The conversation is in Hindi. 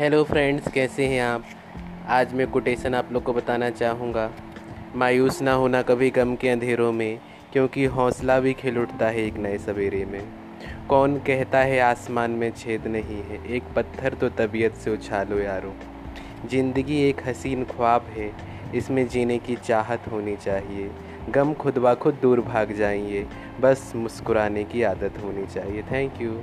हेलो फ्रेंड्स कैसे हैं आप? आज मैं कोटेशन आप लोग को बताना चाहूँगा। मायूस ना होना कभी गम के अंधेरों में, क्योंकि हौसला भी खिल उठता है एक नए सवेरे में। कौन कहता है आसमान में छेद नहीं है, एक पत्थर तो तबीयत से उछालो यारो। ज़िंदगी एक हसीन ख्वाब है, इसमें जीने की चाहत होनी चाहिए। गम खुद ब खुद दूर भाग जाएँगे बस मुस्कुराने की आदत होनी चाहिए। Thank you